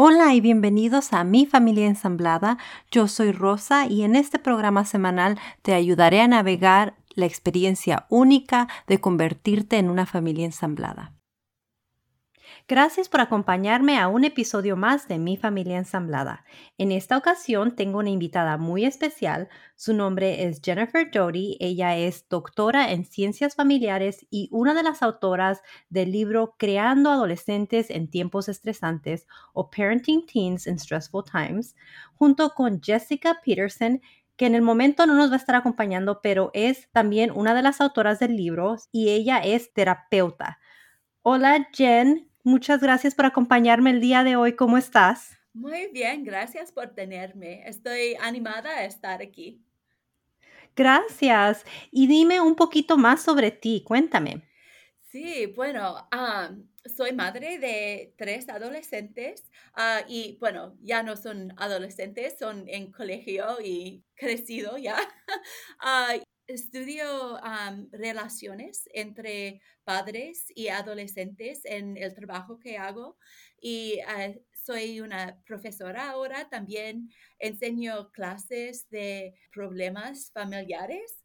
Hola y bienvenidos a Mi Familia Ensamblada. Yo soy Rosa y en este programa semanal te ayudaré a navegar la experiencia única de convertirte en una familia ensamblada. Gracias por acompañarme a un episodio más de Mi familia ensamblada. En esta ocasión tengo una invitada muy especial. Su nombre es Jennifer Doty. Ella es doctora en ciencias familiares y una de las autoras del libro Creando adolescentes en tiempos estresantes o Parenting Teens in Stressful Times, junto con Jessica Peterson, que en el momento no nos va a estar acompañando, pero es también una de las autoras del libro y ella es terapeuta. Hola Jen, Muchas gracias por acompañarme el día de hoy. ¿Cómo estás? Muy bien, gracias por tenerme. Estoy animada a estar aquí. Gracias. Y dime un poquito más sobre ti. Cuéntame. Sí, bueno, soy madre de tres adolescentes ah, y bueno, ya no son adolescentes, son en colegio y crecido ya. Ah, estudio relaciones entre padres y adolescentes en el trabajo que hago y ah, soy una profesora ahora. También enseño clases de problemas familiares.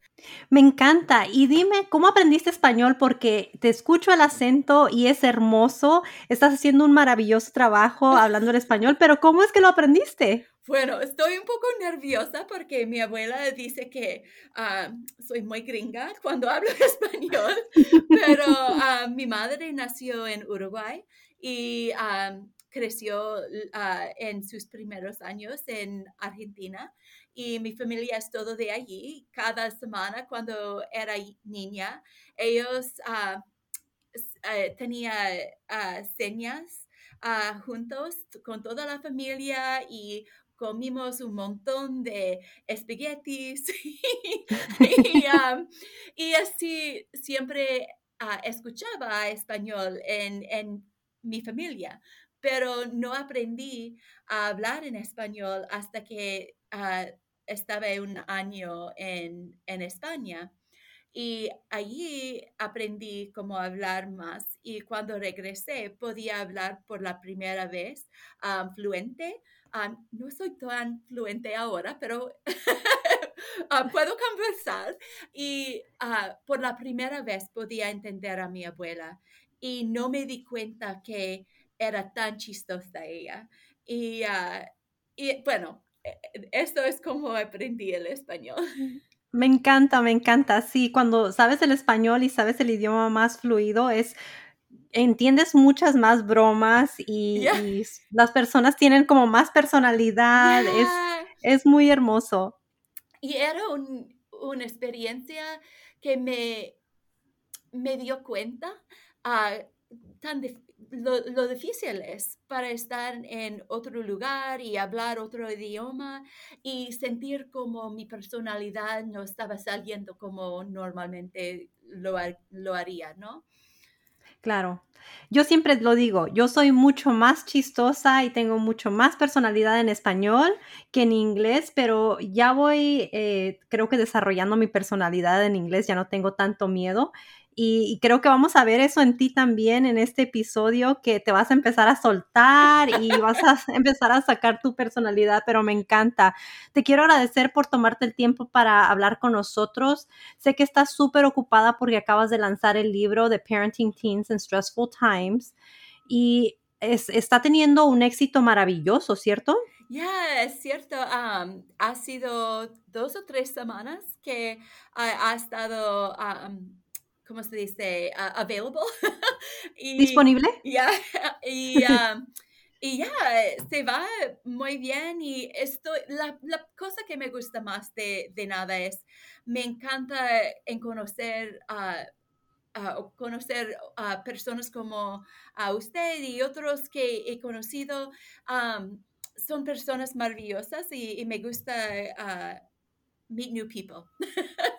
Me encanta. Y dime, ¿cómo aprendiste español? Porque te escucho el acento y es hermoso. Estás haciendo un maravilloso trabajo hablando el español, pero ¿cómo es que lo aprendiste? Bueno, estoy un poco nerviosa porque mi abuela dice que ah, soy muy gringa cuando hablo español, pero ah, mi madre nació en Uruguay y ah, creció en sus primeros años en Argentina y mi familia es todo de allí. Cada semana cuando era niña, ellos eh, tenían señas juntos con toda la familia y comimos un montón de espaguetis y, así siempre ah, escuchaba español en, mi familia, pero no aprendí a hablar en español hasta que uh, estaba un año en, España. Y allí aprendí cómo hablar más y cuando regresé podía hablar por la primera vez ah, fluente Ah, no soy tan fluente ahora, pero ah, puedo conversar y ah, por la primera vez podía entender a mi abuela y no me di cuenta que era tan chistosa ella. Y, y bueno, esto es como aprendí el español. Me encanta, me encanta. Sí, cuando sabes el español y sabes el idioma más fluido, es entiendes muchas más bromas y, las personas tienen como más personalidad. Es, muy hermoso. Y era una experiencia que me, me dio cuenta uh, tan lo, difícil es para estar en otro lugar y hablar otro idioma y sentir como mi personalidad no estaba saliendo como normalmente lo, lo haría, ¿no? Claro. Yo siempre lo digo, yo soy mucho más chistosa y tengo mucho más personalidad en español que en inglés, pero ya voy, eh, creo que desarrollando mi personalidad en inglés, ya no tengo tanto miedo y, creo que vamos a ver eso en ti también en este episodio, que te vas a empezar a soltar y vas a empezar a sacar tu personalidad, pero me encanta. Te quiero agradecer por tomarte el tiempo para hablar con nosotros. Sé que estás súper ocupada porque acabas de lanzar el libro de Parenting Teens in Stressful Times y está teniendo un éxito maravilloso, ¿cierto? Ya, es cierto. ha sido dos o tres semanas que ha, estado... ¿cómo se dice? Uh, available. ¿Disponible? Ya, y, um, y ya, se va muy bien y esto, la, la, cosa que me gusta más de, de nada es, me encanta en conocer a... conocer a personas como a usted y otros que he conocido. Um, son personas maravillosas y, me gusta uh, meet new people.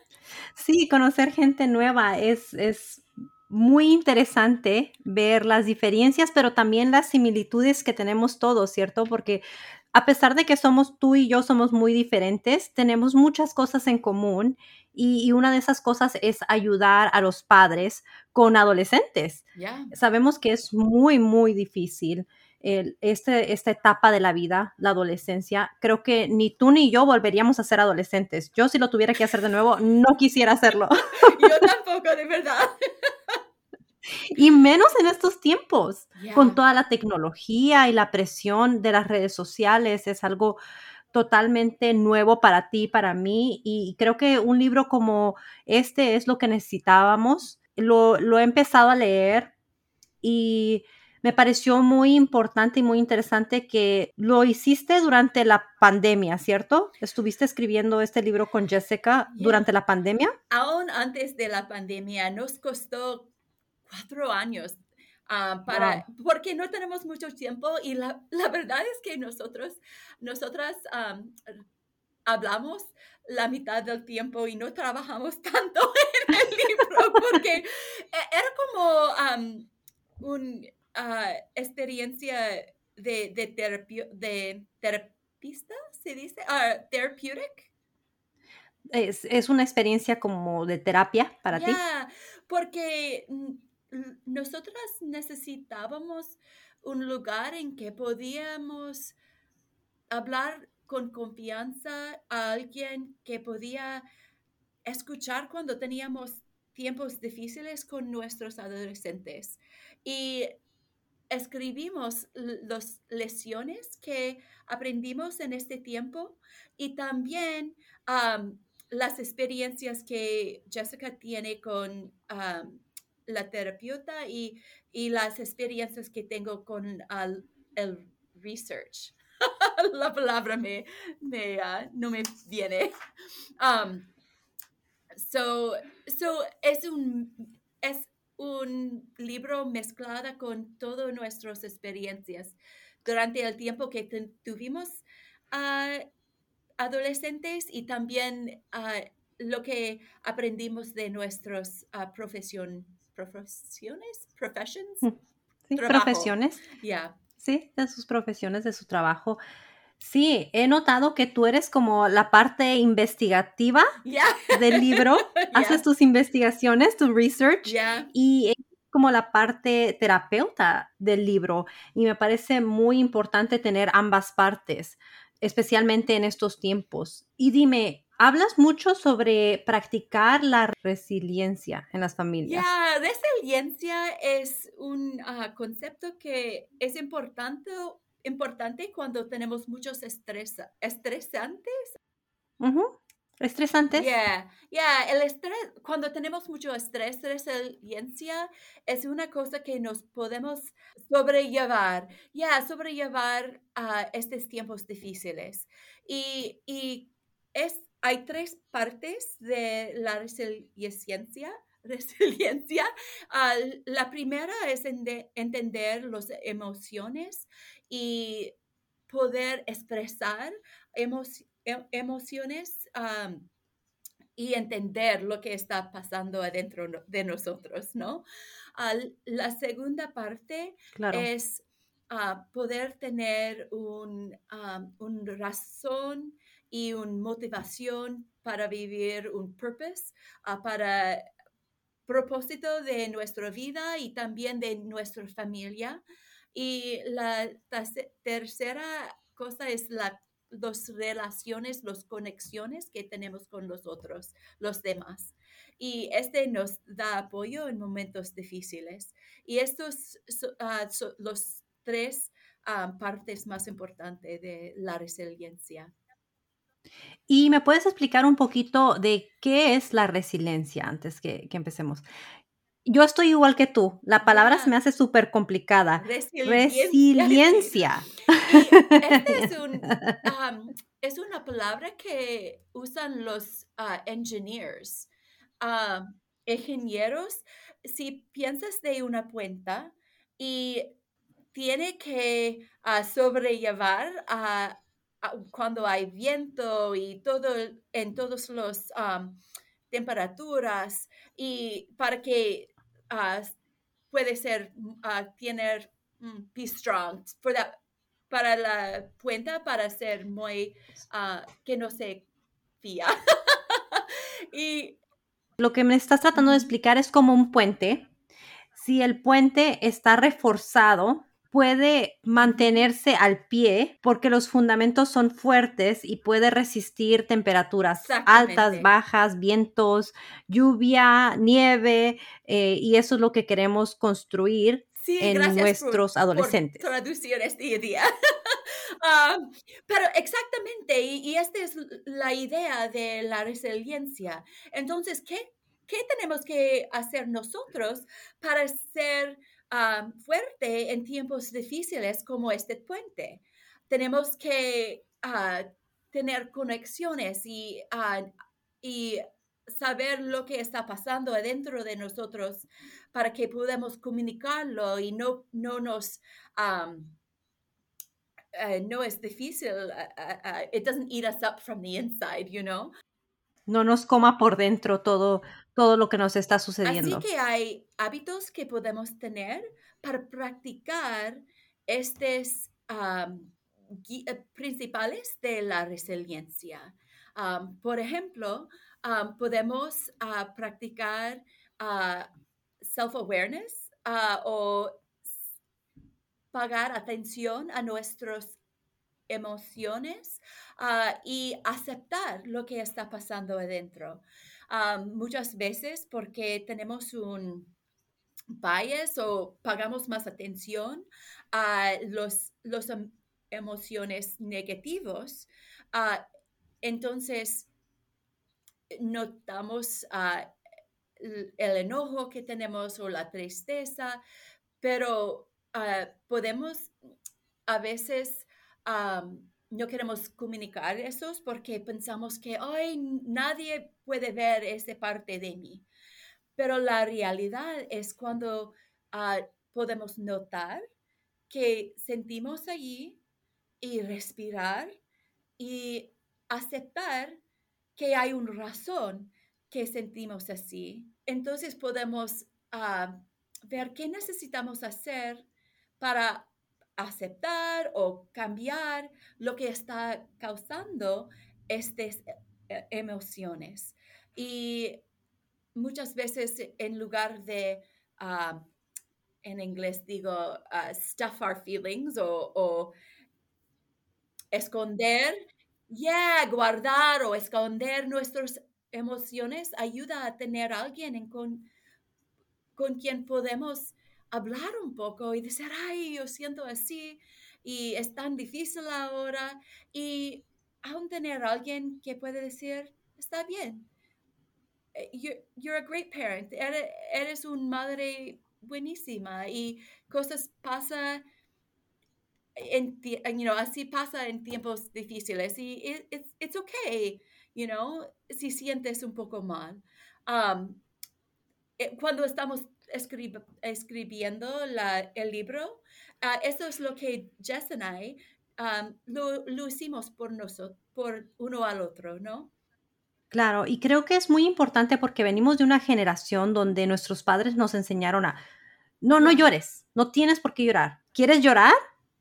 Sí, conocer gente nueva es, es muy interesante ver las diferencias, pero también las similitudes que tenemos todos, ¿cierto? Porque a pesar de que somos tú y yo somos muy diferentes, tenemos muchas cosas en común y, una de esas cosas es ayudar a los padres con adolescentes. Sabemos que es muy, muy difícil este, esta etapa de la vida, la adolescencia. Creo que ni tú ni yo volveríamos a ser adolescentes. Yo si lo tuviera que hacer de nuevo, no quisiera hacerlo. yo tampoco, de verdad. Y menos en estos tiempos, con toda la tecnología y la presión de las redes sociales, es algo totalmente nuevo para ti, para mí, y creo que un libro como este es lo que necesitábamos. Lo, lo he empezado a leer y me pareció muy importante y muy interesante que lo hiciste durante la pandemia, ¿cierto? Estuviste escribiendo este libro con Jessica durante la pandemia. Aún antes de la pandemia, nos costó cuatro años ah, para, porque no tenemos mucho tiempo y la, la verdad es que nosotros, nosotras hablamos la mitad del tiempo y no trabajamos tanto en el libro porque e, era como una ah, experiencia de, de, de terapista, se dice, uh, therapeutic. Es, es, una experiencia como de terapia para ti. Porque nosotras necesitábamos un lugar en que podíamos hablar con confianza a alguien que podía escuchar cuando teníamos tiempos difíciles con nuestros adolescentes. Y escribimos las lecciones que aprendimos en este tiempo y también las experiencias que Jessica tiene con la terapeuta y, las experiencias que tengo con el research. la palabra me, ah, no me viene. So, so es un, es un libro mezclado con todas nuestras experiencias durante el tiempo que tuvimos uh, adolescentes y también uh, lo que aprendimos de nuestras profesión profesiones, professions. Mm, sí, profesiones. Ya. Sí, de sus profesiones, de su trabajo. Sí, he notado que tú eres como la parte investigativa del libro. Haces tus investigaciones, tu research. Y es como la parte terapeuta del libro. Y me parece muy importante tener ambas partes, especialmente en estos tiempos. Y dime, Hablas mucho sobre practicar la resiliencia en las familias. Ya, resiliencia es un ah, concepto que es importante, importante cuando tenemos muchos estrés, estresantes. ¿Estresantes? Ya, ya, el estrés, cuando tenemos mucho estrés, resiliencia es una cosa que nos podemos sobrellevar, ya, sobrellevar a estos tiempos difíciles. Y, y es hay tres partes de la resiliencia. resiliencia. Ah, la primera es entender las emociones y poder expresar em, emociones y entender lo que está pasando adentro de nosotros, ¿no? La segunda parte es ah, poder tener un, un razón y una motivación para vivir un purpose, uh, para propósito de nuestra vida y también de nuestra familia. Y la tercera cosa es la las relaciones, las conexiones que tenemos con los otros, los demás. Y este nos da apoyo en momentos difíciles. Y estos son ah, los tres ah, partes más importantes de la resiliencia. Y me puedes explicar un poquito de qué es la resiliencia antes que, empecemos. Yo estoy igual que tú. La palabra se me hace súper complicada. Resiliencia. Este es, una palabra que usan los uh, engineers, ah, ingenieros. Si piensas de una cuenta y tiene que uh, sobrellevar a cuando hay viento y todo en todos los temperaturas y para que uh, puede ser, uh, tener um, be strong for that, para la cuenta para ser muy, que no se fía. y lo que me estás tratando de explicar es como un puente. Si el puente está reforzado, puede mantenerse al pie porque los fundamentos son fuertes y puede resistir temperaturas altas, bajas, vientos, lluvia, nieve, eh, y eso es lo que queremos construir en nuestros adolescentes. Por traducir este idea. Ah, pero exactamente, y, esta es la idea de la resiliencia. Entonces, ¿qué, qué tenemos que hacer nosotros para ser ah, fuerte en tiempos difíciles como este puente? Tenemos que ah, tener conexiones y, y saber lo que está pasando adentro de nosotros para que podamos comunicarlo y no, no nos... Eh, no es difícil. Uh, it doesn't eat us up from the inside, you know. No nos coma por dentro todo, todo lo que nos está sucediendo. Así que hay hábitos que podemos tener para practicar estos eh, principales de la resiliencia. por ejemplo, podemos uh, practicar self-awareness o pagar atención a nuestras emociones ah, y aceptar lo que está pasando adentro. Ah, muchas veces porque tenemos un bias o pagamos más atención a los, los em, emociones negativos, uh, entonces notamos el enojo que tenemos o la tristeza, pero podemos a veces no queremos comunicar esos porque pensamos que ay, nadie puede ver esa parte de mí. Pero la realidad es cuando ah, podemos notar que sentimos allí y respirar y aceptar que hay una razón que sentimos así. Entonces podemos ah, ver qué necesitamos hacer para aceptar o cambiar lo que está causando estas eh, emociones. Y muchas veces en lugar de, ah, en inglés digo, uh, stuff our feelings o, esconder, yeah, guardar o esconder nuestras emociones ayuda a tener a alguien con, con quien podemos hablar un poco y decir, ay, yo siento así y es tan difícil ahora. Y aún tener a alguien que puede decir, está bien, eh, you're, a great parent, eres, eres una madre buenísima y cosas pasan. En, you know, así pasa en tiempos difíciles y it's, it's okay, you know, si sientes un poco mal. Um, eh, cuando estamos escribiendo el libro, ah, eso es lo que Jess y I lo, hicimos por nosotros, por uno al otro, ¿no? Claro, y creo que es muy importante porque venimos de una generación donde nuestros padres nos enseñaron a, no, no llores, no tienes por qué llorar. ¿Quieres llorar?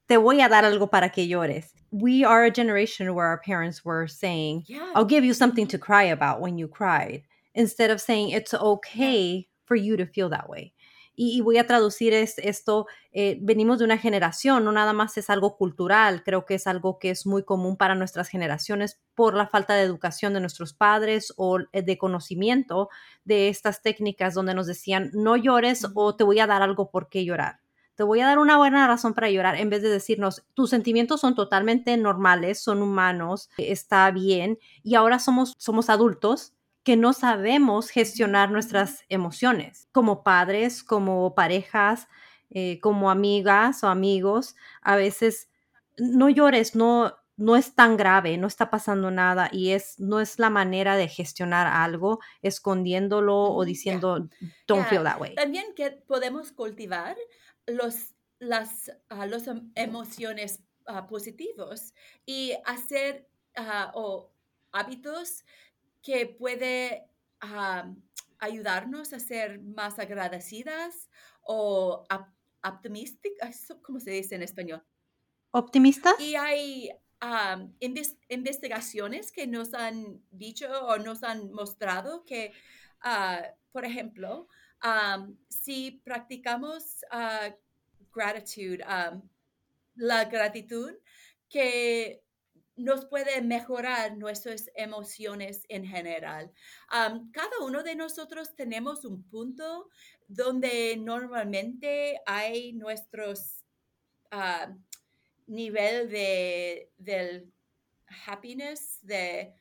Te voy a dar algo para que llores. We are a generation where our parents were saying, I'll give you something to cry about when you cried, instead of saying it's okay for you to feel that way. Y, voy a traducir esto, eh, venimos de una generación, no nada más es algo cultural, creo que es algo que es muy común para nuestras generaciones por la falta de educación de nuestros padres o eh, de conocimiento de estas técnicas donde nos decían no llores o te voy a dar algo por qué llorar. Te voy a dar una buena razón para llorar en vez de decirnos tus sentimientos son totalmente normales, son humanos, está bien y ahora somos, somos adultos que no sabemos gestionar nuestras emociones como padres, como parejas, eh, como amigas o amigos. A veces no llores, no, no es tan grave, no está pasando nada y es no es la manera de gestionar algo escondiéndolo o diciendo don't feel that way. También que podemos cultivar los las ah, em, emociones uh, positivos y hacer ah, o hábitos que puede ayudarnos a ser más agradecidas o optimistas, ¿cómo se dice en español? ¿Optimistas? Y hay investigaciones que nos han dicho o nos han mostrado que, ah, por ejemplo, si practicamos uh, gratitude, la gratitud, que nos puede mejorar nuestras emociones en general. cada uno de nosotros tenemos un punto donde normalmente hay nuestros uh, nivel de del happiness, de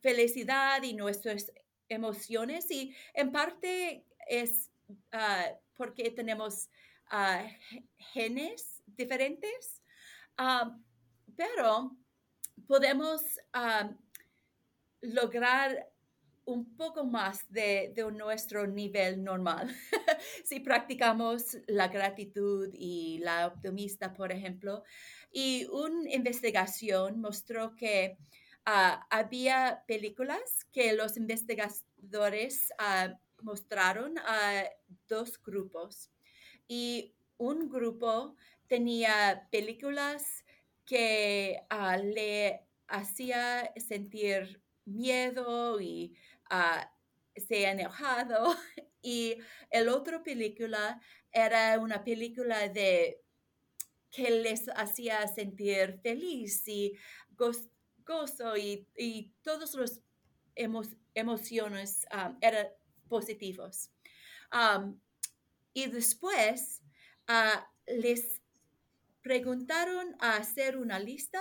felicidad y nuestras emociones y en parte es ah, porque tenemos ah, genes diferentes, pero podemos lograr un poco más de, nuestro nivel normal. si practicamos la gratitud y la optimista, por ejemplo. Y una investigación mostró que Ah, había películas que los investigadores uh, mostraron a dos grupos y un grupo tenía películas que ah, le hacía sentir miedo y se enojado y el otro película era una película de que les hacía sentir feliz y gozo y, y todas las emociones um, eran positivos. Y después les preguntaron a hacer una lista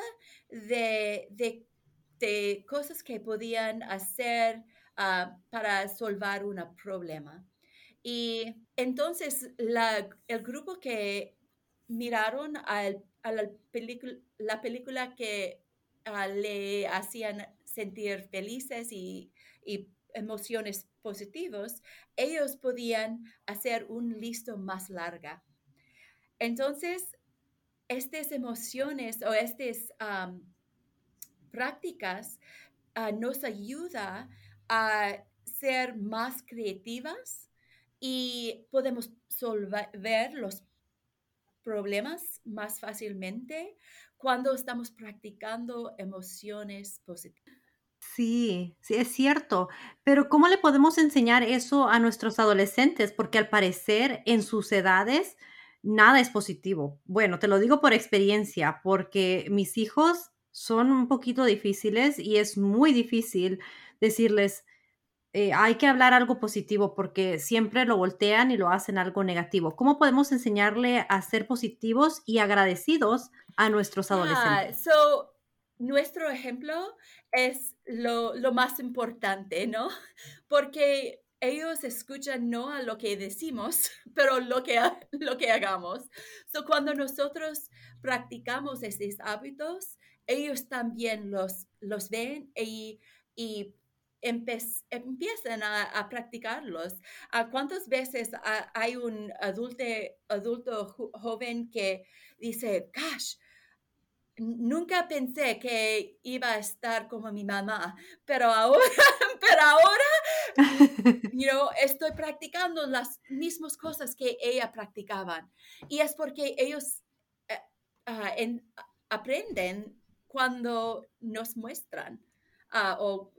de, de, cosas que podían hacer uh, para resolver un problema. Y entonces la, el grupo que miraron al, a la, la película que Ah, le hacían sentir felices y, emociones positivas, ellos podían hacer un listo más larga. Entonces, estas emociones o estas prácticas ah, nos ayuda a ser más creativas y podemos resolver los problemas más fácilmente cuando estamos practicando emociones positivas. Sí, sí, es cierto. Pero ¿cómo le podemos enseñar eso a nuestros adolescentes? Porque al parecer en sus edades nada es positivo. Bueno, te lo digo por experiencia, porque mis hijos son un poquito difíciles y es muy difícil decirles, eh, hay que hablar algo positivo porque siempre lo voltean y lo hacen algo negativo. ¿Cómo podemos enseñarle a ser positivos y agradecidos a nuestros adolescentes? so, nuestro ejemplo es lo, más importante, ¿no? Porque ellos escuchan no a lo que decimos, pero lo que, lo que hagamos. So, cuando nosotros practicamos estos hábitos, ellos también los, los ven y, y empiezan a, practicarlos. ¿Cuántas veces hay un adulto, adulto joven que dice, gosh, nunca pensé que iba a estar como mi mamá, pero ahora, pero ahora, you estoy practicando las mismas cosas que ella practicaban. Y es porque ellos ah, aprenden cuando nos muestran uh, o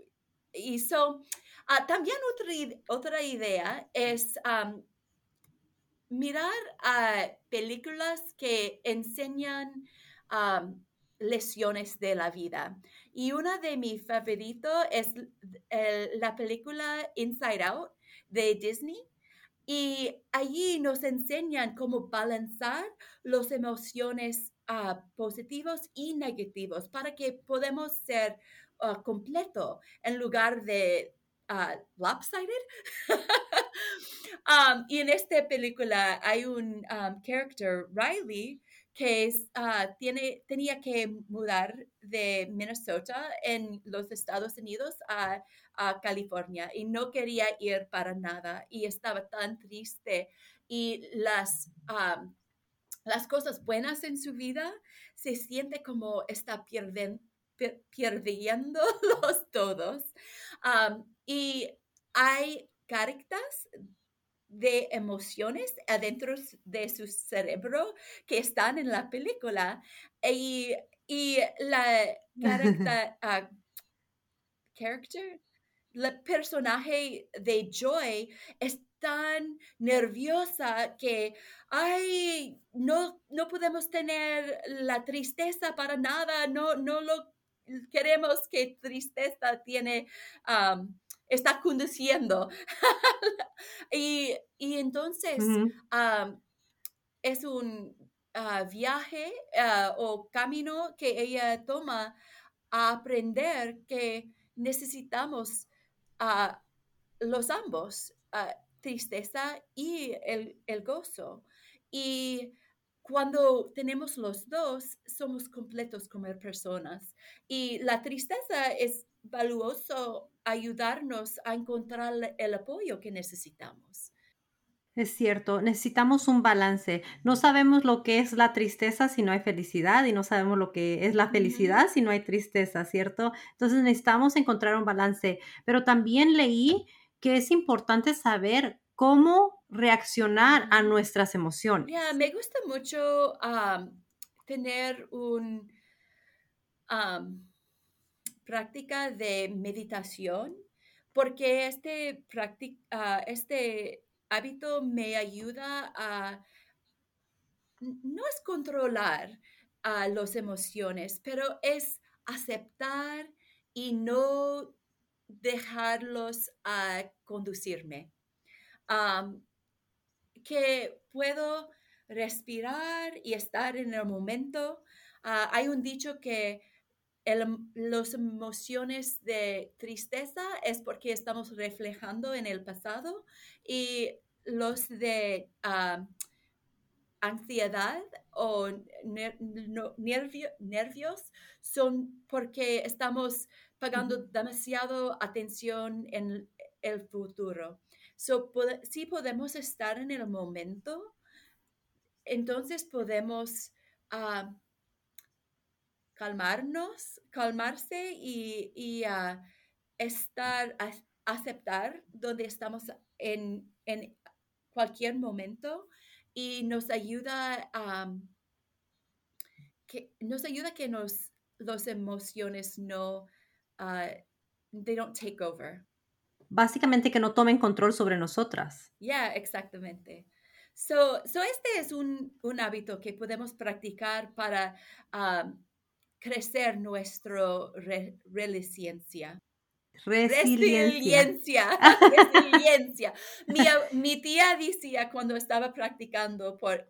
y so, ah, también otra, otra idea es mirar a películas que enseñan lesiones de la vida. Y una de mis favoritos es la película Inside Out de Disney. Y allí nos enseñan cómo balanzar las emociones uh, positivos y negativos para que podamos ser Ah, completo en lugar de uh, lopsided. Um, y en esta película hay un um, character, Riley, que tiene, tenía que mudar de Minnesota en los Estados Unidos a, California y no quería ir para nada y estaba tan triste y las, las cosas buenas en su vida se siente como está perdiendo perdiéndolos todos. y hay cartas de emociones adentro de su cerebro que están en la película y, y la ah, character, el personaje de Joy es tan nerviosa que, ay, no, no podemos tener la tristeza para nada, no, no lo queremos que tristeza tiene, está conduciendo. y, entonces es un ah, viaje ah, o camino que ella toma a aprender que necesitamos a los ambos, tristeza y el, el gozo. Y cuando tenemos los dos, somos completos como personas. Y la tristeza es valioso ayudarnos a encontrar el apoyo que necesitamos. Es cierto, necesitamos un balance. No sabemos lo que es la tristeza si no hay felicidad y no sabemos lo que es la felicidad si no hay tristeza, ¿cierto? Entonces necesitamos encontrar un balance. Pero también leí que es importante saber cómo reaccionar a nuestras emociones. me gusta mucho tener un práctica de meditación porque este, uh, este hábito me ayuda a no es controlar a las emociones, pero es aceptar y no dejarlos a conducirme que puedo respirar y estar en el momento. Ah, hay un dicho que las emociones de tristeza es porque estamos reflejando en el pasado y los de ah, ansiedad o nervios son porque estamos pagando demasiado atención en el futuro. So, si podemos estar en el momento, entonces podemos ah, calmarnos, calmarse y, ah, estar, aceptar donde estamos en, cualquier momento y nos ayuda a que nos ayuda que nos las emociones no uh, they don't take over básicamente que no tomen control sobre nosotras. Ya, exactamente. So, so, este es un, un hábito que podemos practicar para um, crecer nuestra resiliencia. Resiliencia. Resiliencia. mi, mi, tía decía cuando estaba practicando por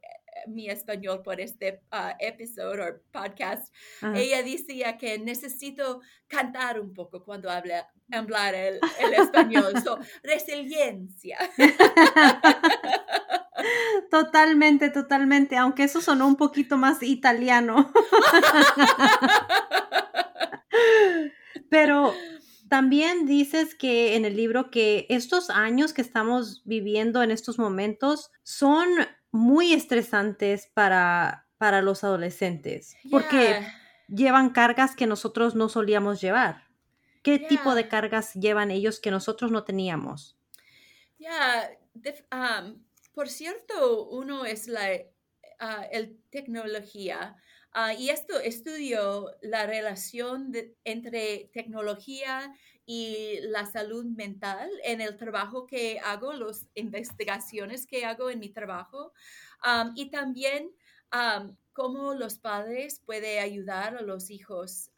mi español por este uh, episodio o podcast, ella decía que necesito cantar un poco cuando habla, hablar el, el español. so, resiliencia. Totalmente, totalmente, aunque eso sonó un poquito más italiano. Pero también dices que en el libro que estos años que estamos viviendo en estos momentos son muy estresantes para, para los adolescentes, porque llevan cargas que nosotros no solíamos llevar. ¿Qué tipo de cargas llevan ellos que nosotros no teníamos? Ya, por cierto, uno es la uh, el tecnología. Ah, y esto estudio la relación entre tecnología y la salud mental en el trabajo que hago, las investigaciones que hago en mi trabajo y también cómo los padres pueden ayudar a los hijos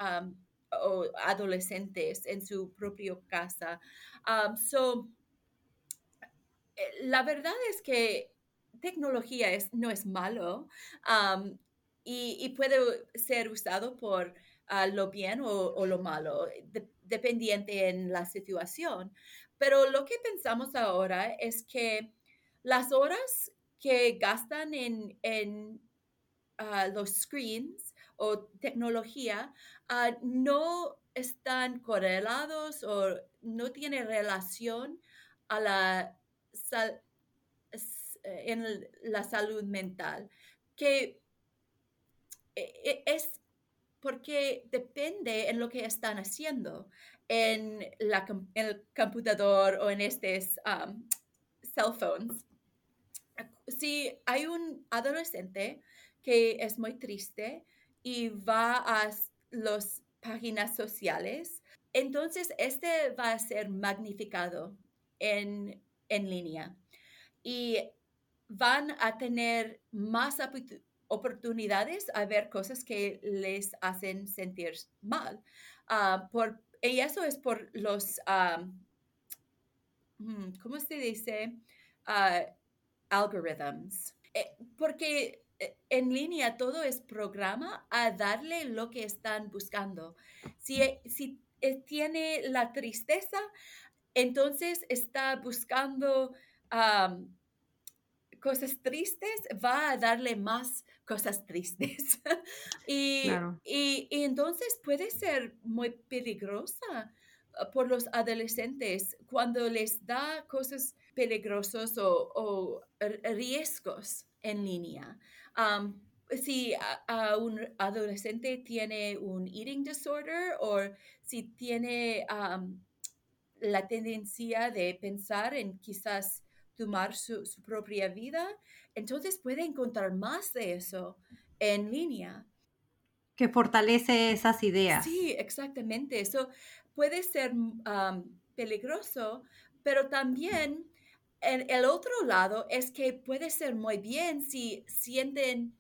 o adolescentes en su propia casa. so, la verdad es que tecnología es, no es malo y, puede ser usado por ah, lo bien o, lo malo dependiente en la situación. Pero lo que pensamos ahora es que las horas que gastan en, ah, los screens o tecnología ah, no están correlados o no tienen relación a la, en la salud mental, que e, e, es porque depende en lo que están haciendo. en, la, el computador o en estos um, cell phones. Si hay un adolescente que es muy triste y va a las páginas sociales, entonces este va a ser magnificado en, en línea y van a tener más oportunidades a ver cosas que les hacen sentir mal. Ah, por, y eso es por los, mm, ¿cómo se dice? Uh, algorithms. Eh, porque eh, en línea todo es programa a darle lo que están buscando. Si, si tiene la tristeza, entonces está buscando cosas tristes, va a darle más cosas tristes. y, y, entonces puede ser muy peligrosa ah, por los adolescentes cuando les da cosas peligrosas o, riesgos en línea. si a, un adolescente tiene un eating disorder o si tiene la tendencia de pensar en quizás tomar su, propia vida, entonces puede encontrar más de eso en línea. Que fortalece esas ideas. Sí, exactamente. Eso puede ser peligroso, pero también en el otro lado es que puede ser muy bien si sienten,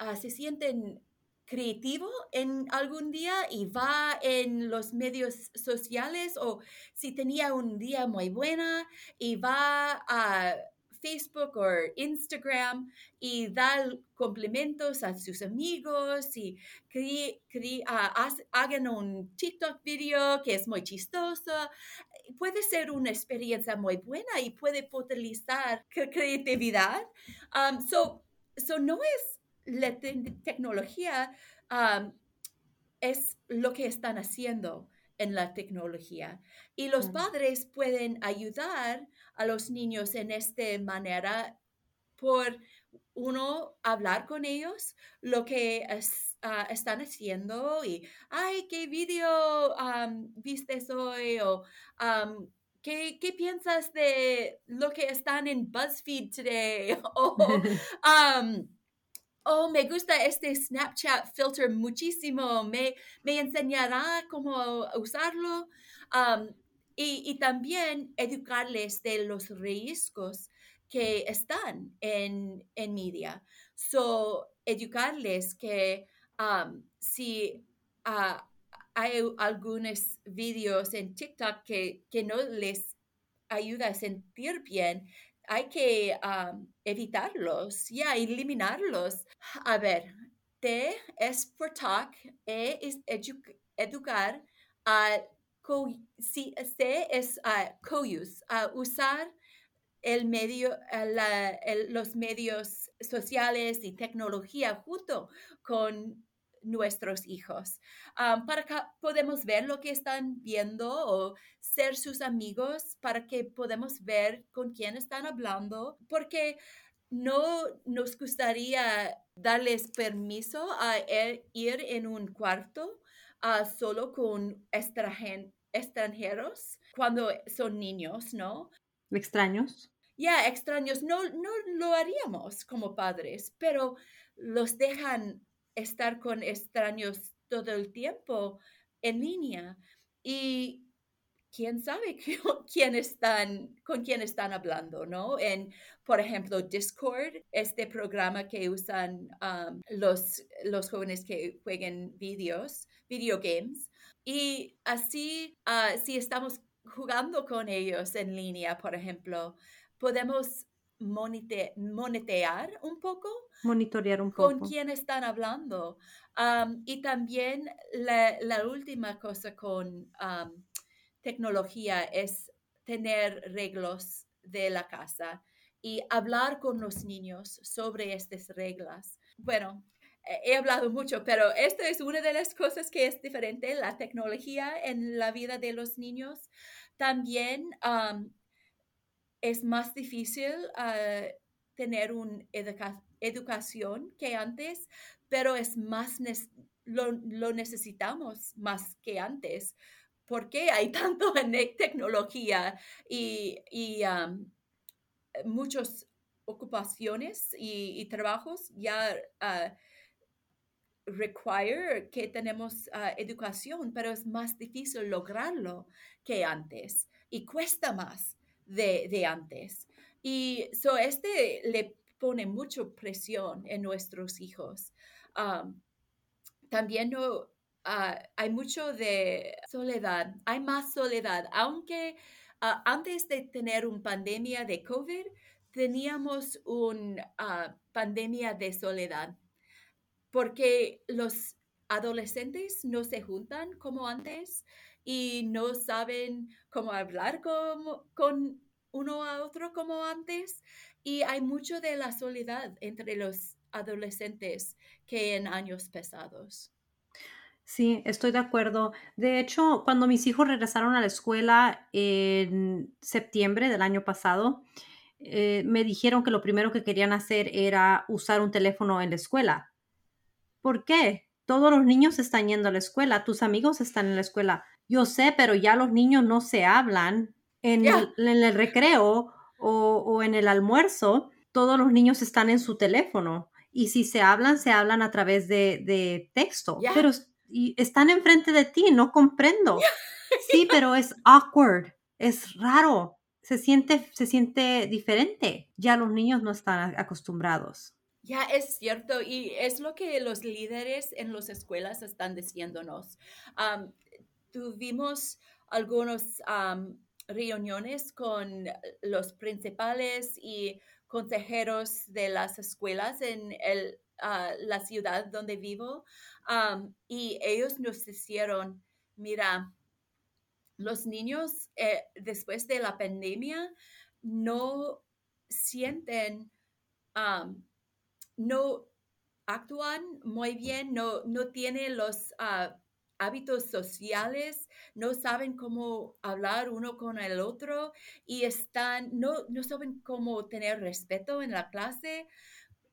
uh, se sienten creativo en algún día y va en los medios sociales o si tenía un día muy buena y va a Facebook o Instagram y da complementos a sus amigos y ah, hagan un TikTok video que es muy chistoso. Puede ser una experiencia muy buena y puede potenciar creatividad. Um, so, so no es la tecnología es lo que están haciendo en la tecnología. Y los padres pueden ayudar a los niños en esta manera por uno hablar con ellos lo que ah, están haciendo y, ay, ¿qué video viste hoy? O ¿qué, ¿qué, piensas de lo que están en BuzzFeed today? o, oh, me gusta este Snapchat filter muchísimo, me, me enseñará cómo usarlo. y, también educarles de los riesgos que están en, en media. So, educarles que si ah, hay algunos videos en TikTok que, que no les ayuda a sentir bien, hay que evitarlos, ya, eliminarlos. A ver, T es talk, E es educar, C es co-use, usar el medio, los medios sociales y tecnología junto con nuestros hijos. para que podemos ver lo que están viendo o ser sus amigos, para que podamos ver con quién están hablando, porque no nos gustaría darles permiso a e, ir en un cuarto solo con extranjeros cuando son niños, ¿no? Extraños. Ya, extraños. No, no lo haríamos como padres, pero los dejan estar con extraños todo el tiempo en línea y quién sabe quién están, con quién están hablando, ¿no? En, por ejemplo, Discord, este programa que usan los, los jóvenes que juegan videos, video games. Y así, ah, si estamos jugando con ellos en línea, por ejemplo, podemos monitear un poco. Monitorear un poco. Con quién están hablando. y también la, última cosa con tecnología es tener reglas de la casa y hablar con los niños sobre estas reglas. Bueno, he hablado mucho, pero esto es una de las cosas que es diferente, la tecnología en la vida de los niños. También es más difícil ah, tener una educación que antes, pero es más lo, necesitamos más que antes, por qué hay tanto en tecnología y, y muchas ocupaciones y, trabajos ya uh, require que tenemos ah, educación, pero es más difícil lograrlo que antes y cuesta más de, antes. Y so este le pone mucha presión en nuestros hijos. también no, ah, hay mucho de soledad, hay más soledad, aunque ah, antes de tener una pandemia de COVID, teníamos una pandemia de soledad porque los adolescentes no se juntan como antes y no saben cómo hablar con, uno a otro como antes. Y hay mucho de la soledad entre los adolescentes que en años pesados. Sí, estoy de acuerdo. De hecho, cuando mis hijos regresaron a la escuela en septiembre del año pasado, eh, me dijeron que lo primero que querían hacer era usar un teléfono en la escuela. ¿Por qué? Todos los niños están yendo a la escuela, tus amigos están en la escuela. Yo sé, pero ya los niños no se hablan en, el, recreo o, en el almuerzo. Todos los niños están en su teléfono y si se hablan, se hablan a través de, texto. Pero están enfrente de ti, no comprendo. Sí, pero es awkward, es raro, se siente, se siente diferente. Ya los niños no están acostumbrados. Ya es cierto y es lo que los líderes en las escuelas están diciéndonos. Tuvimos algunas reuniones con los principales y consejeros de las escuelas en el, ah, la ciudad donde vivo y ellos nos dijeron, mira, los niños eh, después de la pandemia no sienten no actúan muy bien, no, no tienen los ah, hábitos sociales, no saben cómo hablar uno con el otro y están, no, no saben cómo tener respeto en la clase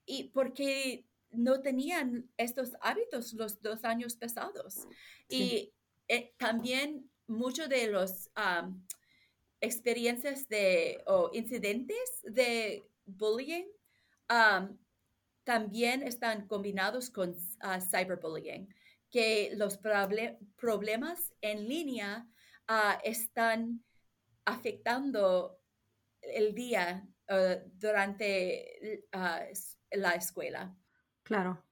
y porque no tenían estos hábitos los dos años pasados. Y eh, también muchos de los experiencias de o incidentes de bullying también están combinados con ah, cyberbullying, que los problemas en línea ah, están afectando el día ah, durante la escuela. Claro.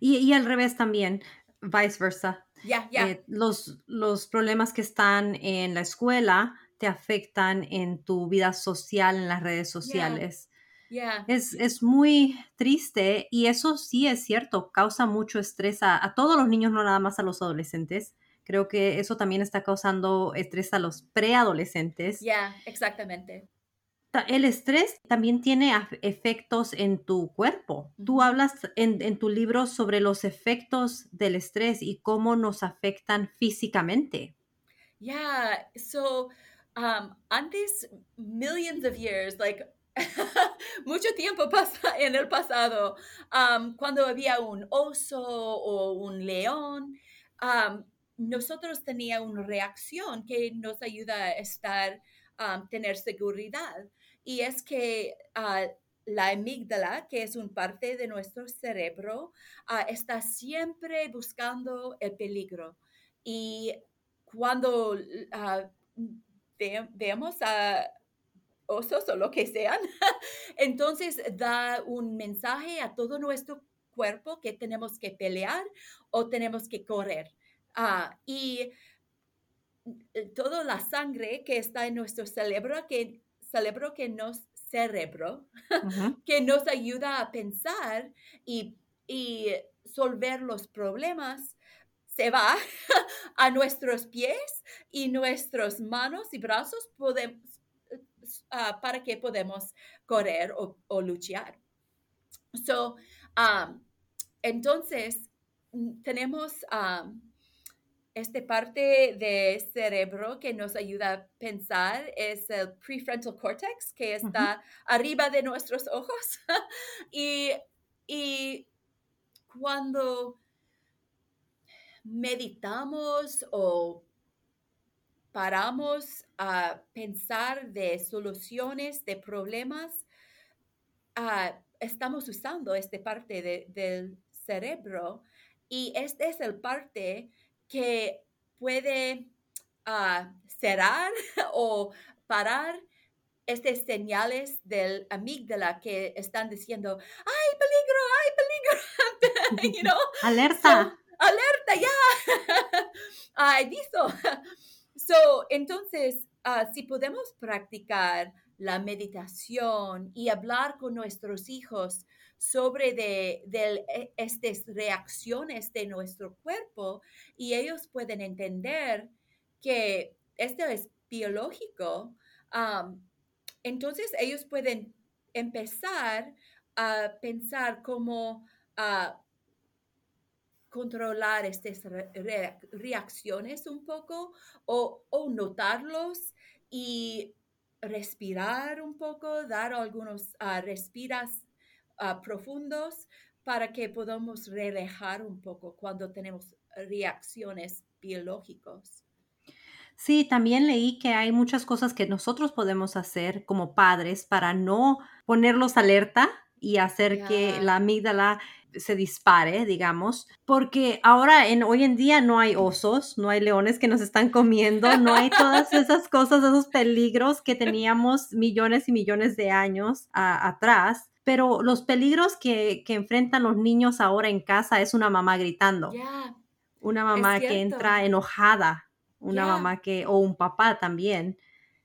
Y, al revés también, viceversa. Ya, ya. Eh, los, los problemas que están en la escuela te afectan en tu vida social, en las redes sociales. Es, muy triste y eso sí es cierto, causa mucho estrés a, todos los niños, no nada más a los adolescentes. Creo que eso también está causando estrés a los preadolescentes. Ya, exactamente. El estrés también tiene efectos en tu cuerpo. Tú hablas en, tu libro sobre los efectos del estrés y cómo nos afectan físicamente. Yeah, so um, antes, millions of years, like mucho tiempo pasa en el pasado, cuando había un oso o un león, nosotros teníamos una reacción que nos ayuda a estar, tener seguridad. Y es que ah, la amígdala, que es una parte de nuestro cerebro, ah, está siempre buscando el peligro. Y cuando uh, vemos a osos o lo que sean. Entonces da un mensaje a todo nuestro cuerpo que tenemos que pelear o tenemos que correr. Ah, y toda la sangre que está en nuestro cerebro, que, cerebro que nos cerebro, que nos ayuda a pensar y, y solver los problemas, se va a nuestros pies y nuestras manos y brazos podemos, Ah, para que podemos correr o, luchar. So, um, entonces, mm, tenemos um, esta parte de cerebro que nos ayuda a pensar, es el prefrontal cortex, que está arriba de nuestros ojos. y, y cuando meditamos o paramos a pensar de soluciones, de problemas, ah, estamos usando esta parte del cerebro y este es el parte que puede uh, cerrar o parar estas señales del amígdala que están diciendo, ¡ay, peligro, ay, peligro! Alerta. alerta, ya. Ay, visto. So, entonces, uh, si podemos practicar la meditación y hablar con nuestros hijos sobre de, e, estas reacciones de nuestro cuerpo y ellos pueden entender que esto es biológico, entonces ellos pueden empezar a pensar cómo a controlar estas reacciones un poco o, notarlos y respirar un poco, dar algunos uh, respiras uh, profundos para que podamos relajar un poco cuando tenemos reacciones biológicas. Sí, también leí que hay muchas cosas que nosotros podemos hacer como padres para no ponerlos alerta y hacer que la amígdala se dispare, digamos, porque ahora en hoy en día no hay osos, no hay leones que nos están comiendo, no hay todas esas cosas, esos peligros que teníamos millones y millones de años atrás. Pero los peligros que, que, enfrentan los niños ahora en casa es una mamá gritando, una mamá que entra enojada una mamá que, o un papá también,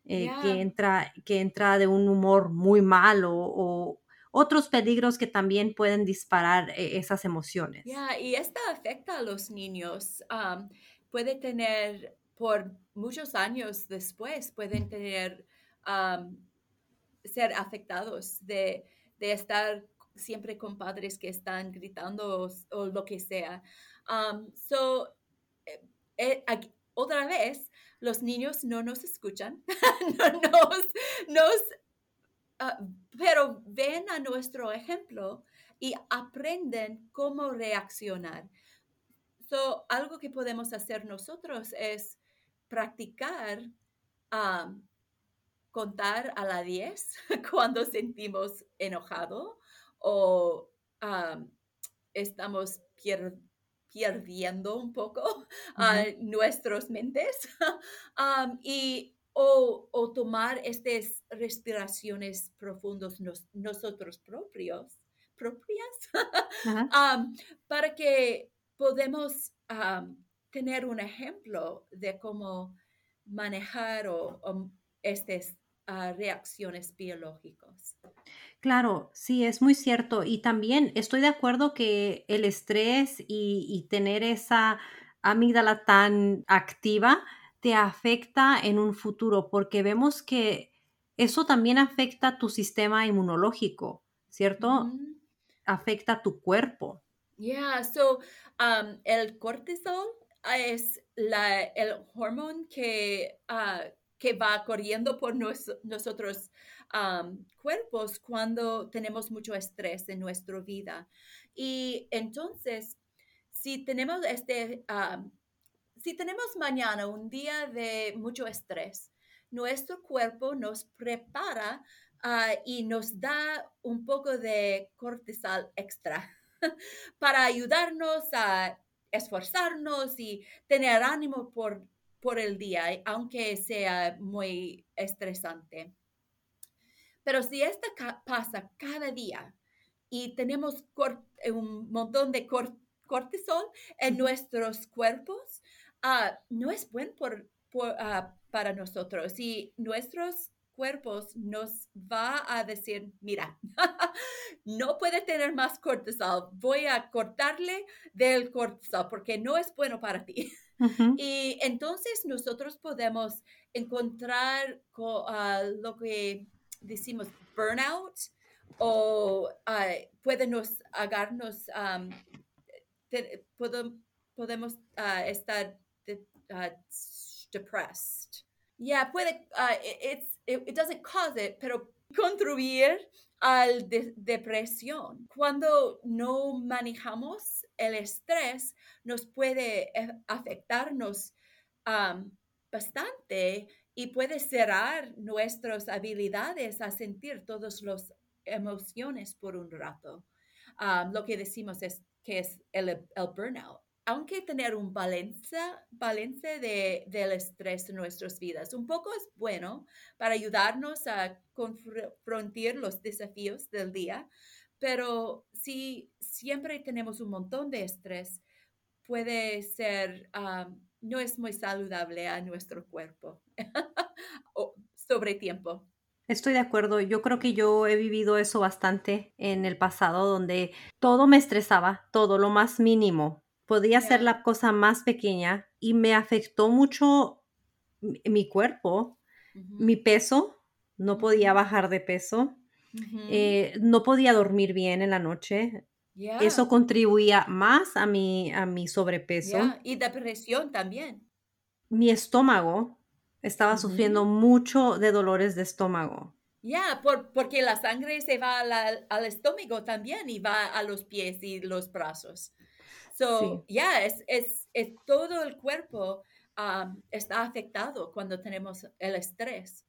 eh, que, entra, que entra de un humor muy malo o, otros peligros que también pueden disparar eh, esas emociones. y esta afecta a los niños. puede tener, por muchos años después, pueden tener, ser afectados de, de, estar siempre con padres que están gritando o, lo que sea. so, eh, otra vez, los niños no nos escuchan, nos, ah, pero ven a nuestro ejemplo y aprenden cómo reaccionar. So, algo que podemos hacer nosotros es practicar ah, contar a la 10 cuando sentimos enojado o ah, estamos perdiendo perdiendo un poco a nuestras mentes y o, tomar estas respiraciones profundas nosotros propios, propias, para que podamos tener un ejemplo de cómo manejar estas ah, reacciones biológicas. Claro, sí, es muy cierto. Y también estoy de acuerdo que el estrés y, tener esa amígdala tan activa te afecta en un futuro, porque vemos que eso también afecta tu sistema inmunológico, ¿cierto? Afecta tu cuerpo. Yeah, so um, el cortisol es la, el hormón que, ah, que va corriendo por nosotros cuerpos cuando tenemos mucho estrés en nuestra vida. Y entonces, si tenemos este, si tenemos mañana un día de mucho estrés, nuestro cuerpo nos prepara ah, y nos da un poco de cortisol extra para ayudarnos a esforzarnos y tener ánimo por, por el día, aunque sea muy estresante. Pero si esto pasa cada día y tenemos un montón de cortisol en nuestros cuerpos, ah, no es bueno ah, para nosotros y nuestros cuerpos nos va a decir, mira, no puede tener más cortisol, voy a cortarle del cortisol porque no es bueno para ti. Y entonces nosotros podemos encontrar ah, lo que decimos burnout o uh, puede nos agarnos, podemos uh, estar uh, depressed. Yeah, puede, uh, it's, it, it, doesn't cause it, pero contribuir al de depresión. Cuando no manejamos el estrés, nos puede eh, afectarnos um, bastante y puede cerrar nuestras habilidades a sentir todas las emociones por un rato. Um, lo que decimos es que es el burnout. Aunque tener un balance, de, del estrés en nuestras vidas, un poco es bueno para ayudarnos a confrontar los desafíos del día, pero si siempre tenemos un montón de estrés, puede ser, um, no es muy saludable a nuestro cuerpo sobre tiempo. Estoy de acuerdo. Yo creo que yo he vivido eso bastante en el pasado, donde todo me estresaba, todo lo más mínimo. Podía ser la cosa más pequeña y me afectó mucho mi cuerpo, mi peso. No podía bajar de peso. Eh, no podía dormir bien en la noche. Eso contribuía más a mi, a mi sobrepeso. Y depresión también. Mi estómago estaba sufriendo mucho de dolores de estómago. Ya, por, porque la sangre se va al estómago también y va a los pies y los brazos. So, ya, es, es, todo el cuerpo está afectado cuando tenemos el estrés.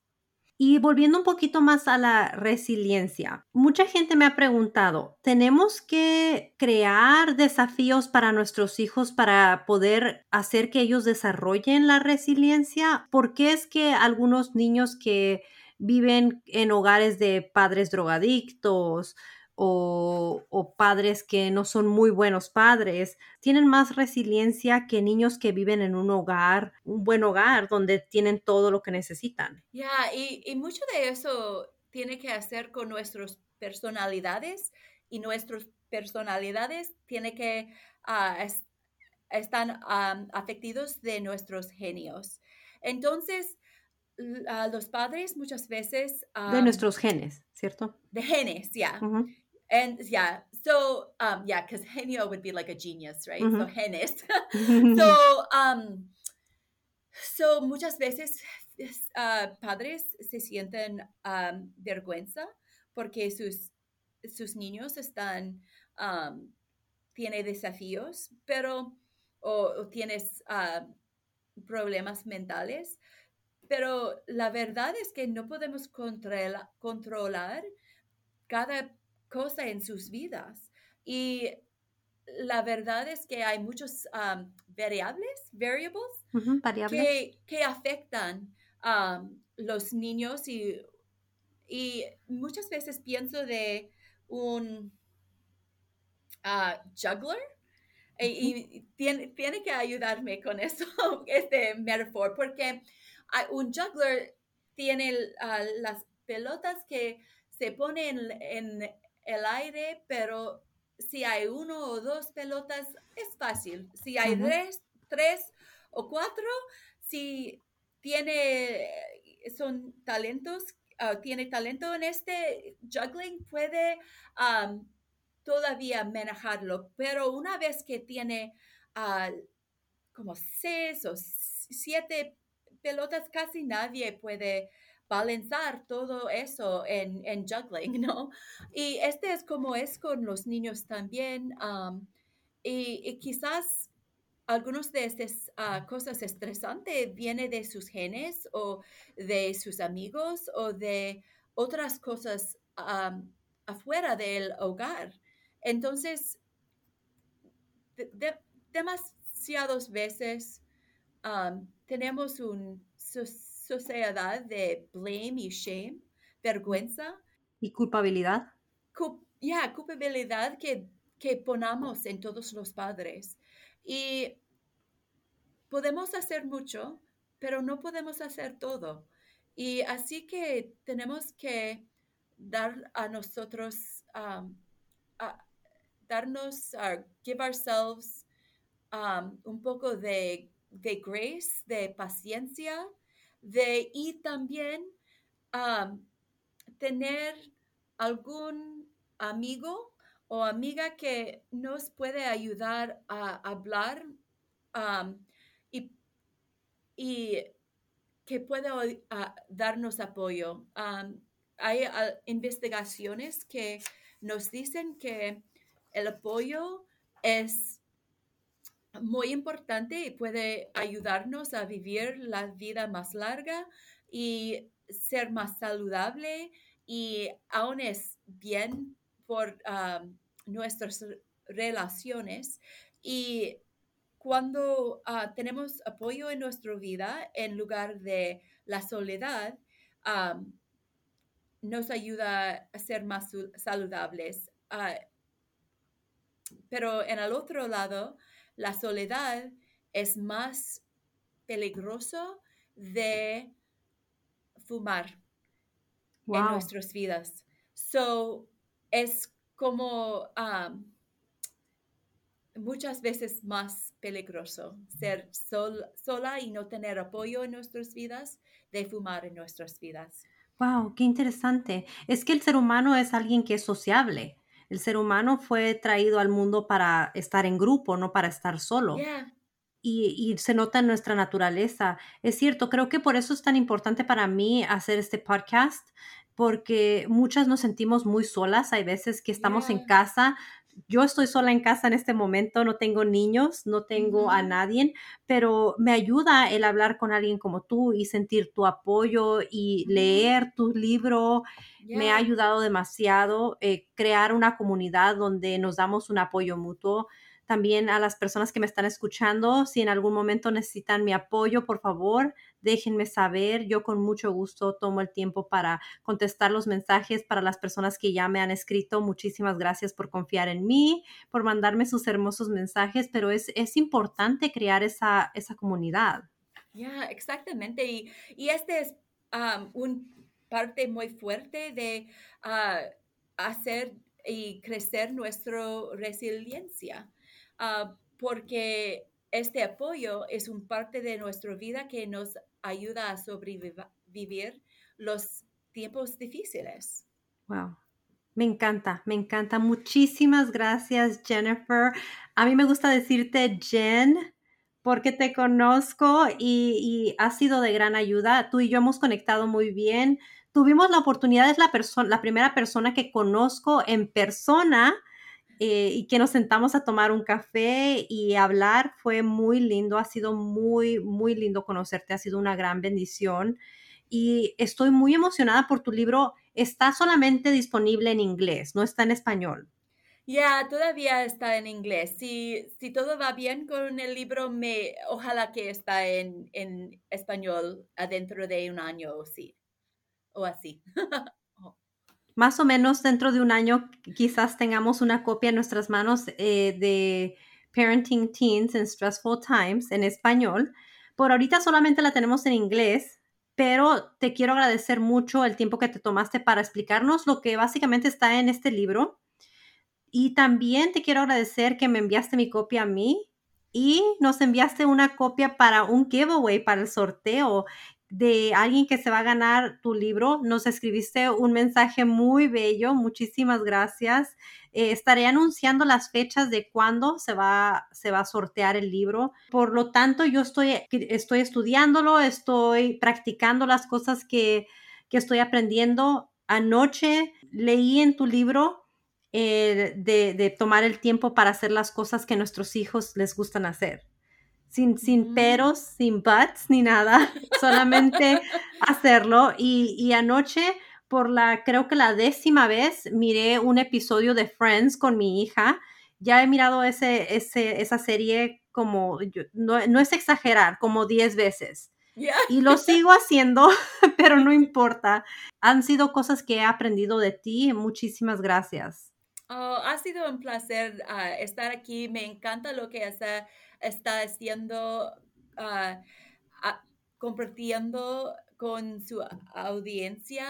Y volviendo un poquito más a la resiliencia, mucha gente me ha preguntado, ¿tenemos que crear desafíos para nuestros hijos para poder hacer que ellos desarrollen la resiliencia? ¿Por qué es que algunos niños que viven en hogares de padres drogadictos o, padres que no son muy buenos padres, tienen más resiliencia que niños que viven en un hogar, un buen hogar, donde tienen todo lo que necesitan. Ya, y, mucho de eso tiene que hacer con nuestras personalidades y nuestras personalidades tiene que uh, están afectados de nuestros genios. Entonces, los padres muchas veces... de nuestros genes, ¿cierto? De genes, ya. And yeah, so um, yeah, because genio would be like a genius, right? So genes. so um, so muchas veces uh, padres se sienten um, vergüenza porque sus sus niños están um, tiene desafíos, pero o, o tienes uh, problemas mentales, pero la verdad es que no podemos controla, controlar cada cosa en sus vidas. Y la verdad es que hay muchos variables, variables, Que, que, afectan a los niños y, y, muchas veces pienso de un ah, juggler y, tiene, tiene, que ayudarme con eso, este metaphor, porque un juggler tiene ah, las pelotas que se ponen en, el aire, pero si hay uno o dos pelotas, es fácil. Si hay tres, tres o cuatro, si tiene, son talentos, ah, tiene talento en este juggling, puede todavía manejarlo, pero una vez que tiene ah, como seis o siete pelotas, casi nadie puede balanzar todo eso en, en, juggling, ¿no? Y este es como es con los niños también. y, quizás algunos de estas ah, cosas estresantes viene de sus genes o de sus amigos o de otras cosas afuera del hogar. Entonces, demasiadas veces tenemos un sociedad de blame y shame, vergüenza. Y culpabilidad. ya, culpabilidad que, que ponamos en todos los padres. Y podemos hacer mucho, pero no podemos hacer todo. Y así que tenemos que dar a nosotros, um, darnos, uh, give ourselves um, un poco de, de grace, de paciencia, de y también tener algún amigo o amiga que nos puede ayudar a hablar y, que pueda darnos apoyo. hay investigaciones que nos dicen que el apoyo es muy importante y puede ayudarnos a vivir la vida más larga y ser más saludable y aún es bien por nuestras relaciones y cuando ah, tenemos apoyo en nuestra vida en lugar de la soledad, nos ayuda a ser más saludables. Ah, pero en el otro lado, la soledad es más peligroso de fumar en nuestras vidas. So, es como muchas veces más peligroso ser sola y no tener apoyo en nuestras vidas de fumar en nuestras vidas. Wow, qué interesante. Es que el ser humano es alguien que es sociable. El ser humano fue traído al mundo para estar en grupo, no para estar solo. Y, y, se nota en nuestra naturaleza. Es cierto, creo que por eso es tan importante para mí hacer este podcast, porque muchas nos sentimos muy solas. Hay veces que estamos en casa, yo estoy sola en casa en este momento, no tengo niños, no tengo a nadie, pero me ayuda el hablar con alguien como tú y sentir tu apoyo y leer tu libro. Me ha ayudado demasiado eh, crear una comunidad donde nos damos un apoyo mutuo. También a las personas que me están escuchando, si en algún momento necesitan mi apoyo, por favor, déjenme saber. Yo con mucho gusto tomo el tiempo para contestar los mensajes para las personas que ya me han escrito. Muchísimas gracias por confiar en mí, por mandarme sus hermosos mensajes, pero es, es importante crear esa, esa comunidad. Ya, exactamente. Y, y este es um, un parte muy fuerte de ah, hacer y crecer nuestra resiliencia. Ah, porque este apoyo es un parte de nuestra vida que nos ayuda a sobrevivir los tiempos difíciles. Wow. Me encanta, me encanta. Muchísimas gracias, Jennifer. A mí me gusta decirte Jen porque te conozco y, y ha sido de gran ayuda. Tú y yo hemos conectado muy bien. Tuvimos la oportunidad, es la, la primera persona que conozco en persona eh, y que nos sentamos a tomar un café y hablar. Fue muy lindo, ha sido muy, muy lindo conocerte, ha sido una gran bendición. Y estoy muy emocionada por tu libro. Está solamente disponible en inglés, no está en español. Ya, todavía está en inglés. Si, si todo va bien con el libro, me, ojalá que está en, en español adentro de un año o sí, o así. más o menos dentro de un año quizás tengamos una copia en nuestras manos eh, de Parenting Teens in Stressful Times en español. Por ahorita solamente la tenemos en inglés, pero te quiero agradecer mucho el tiempo que te tomaste para explicarnos lo que básicamente está en este libro. Y también te quiero agradecer que me enviaste mi copia a mí y nos enviaste una copia para un giveaway, para el sorteo de alguien que se va a ganar tu libro. Nos escribiste un mensaje muy bello. Muchísimas gracias. Eh, estaré anunciando las fechas de cuándo se va, se va a sortear el libro. Por lo tanto, yo estoy, estoy estudiándolo, estoy practicando las cosas que, que estoy aprendiendo. Anoche leí en tu libro eh, de, de tomar el tiempo para hacer las cosas que nuestros hijos les gustan hacer sin, sin peros, sin buts, ni nada, solamente hacerlo. Y, y, anoche, por la, creo que la décima vez, miré un episodio de Friends con mi hija. Ya he mirado ese, ese, esa serie como, no, no, es exagerar, como diez veces. Y lo sigo haciendo, pero no importa. Han sido cosas que he aprendido de ti. Muchísimas gracias. Oh, ha sido un placer ah, estar aquí. Me encanta lo que hace está haciendo, uh, compartiendo con su audiencia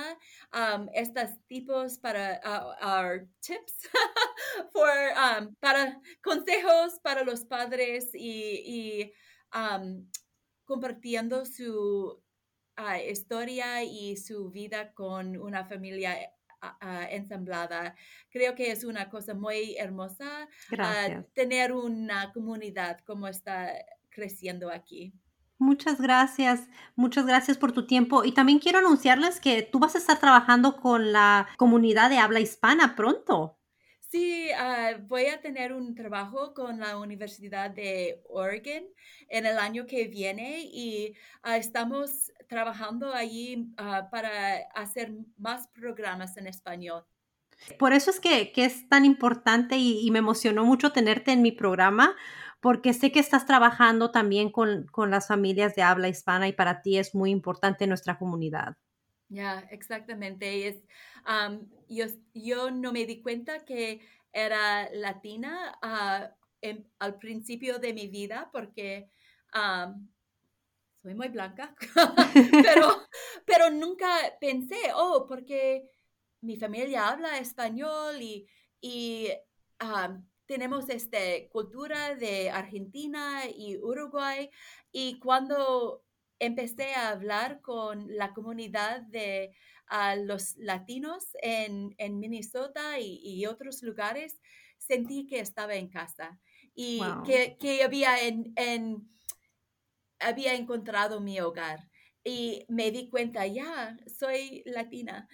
um, estos tipos para uh, tips um, para consejos para los padres y, y um, compartiendo su uh, historia y su vida con una familia ensamblada. Creo que es una cosa muy hermosa tener una comunidad como está creciendo aquí. Muchas gracias, muchas gracias por tu tiempo. Y también quiero anunciarles que tú vas a estar trabajando con la comunidad de habla hispana pronto. Sí, ah, voy a tener un trabajo con la Universidad de Oregon en el año que viene y ah, estamos trabajando allí ah, para hacer más programas en español. Por eso es que, es tan importante y, me emocionó mucho tenerte en mi programa, porque sé que estás trabajando también con, con las familias de habla hispana y para ti es muy importante nuestra comunidad. Ya, exactamente. Es, yo, yo no me di cuenta que era latina ah, al principio de mi vida porque soy muy blanca, pero, pero nunca pensé, oh, porque mi familia habla español y, y tenemos esta cultura de Argentina y Uruguay y cuando empecé a hablar con la comunidad de los latinos en, Minnesota y, otros lugares, sentí que estaba en casa y que, había, en, había encontrado mi hogar. Y me di cuenta, ya, soy latina.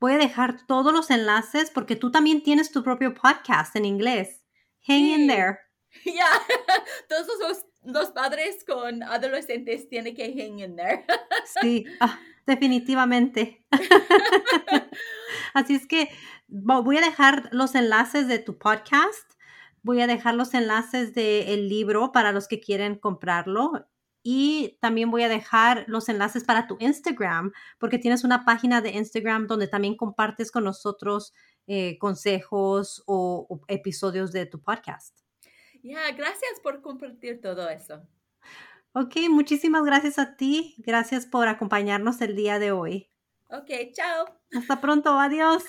Voy a dejar todos los enlaces porque tú también tienes tu propio podcast en inglés. Hang in there. Ya, todos los, los, padres con adolescentes tienen que hang in there. Sí, ah, definitivamente. Así es que voy a dejar los enlaces de tu podcast. Voy a dejar los enlaces del libro para los que quieren comprarlo. Y también voy a dejar los enlaces para tu Instagram, porque tienes una página de Instagram donde también compartes con nosotros eh, consejos o episodios de tu podcast. Ya, gracias por compartir todo eso. Ok, muchísimas gracias a ti. Gracias por acompañarnos el día de hoy. Ok, chao. Hasta pronto, adiós.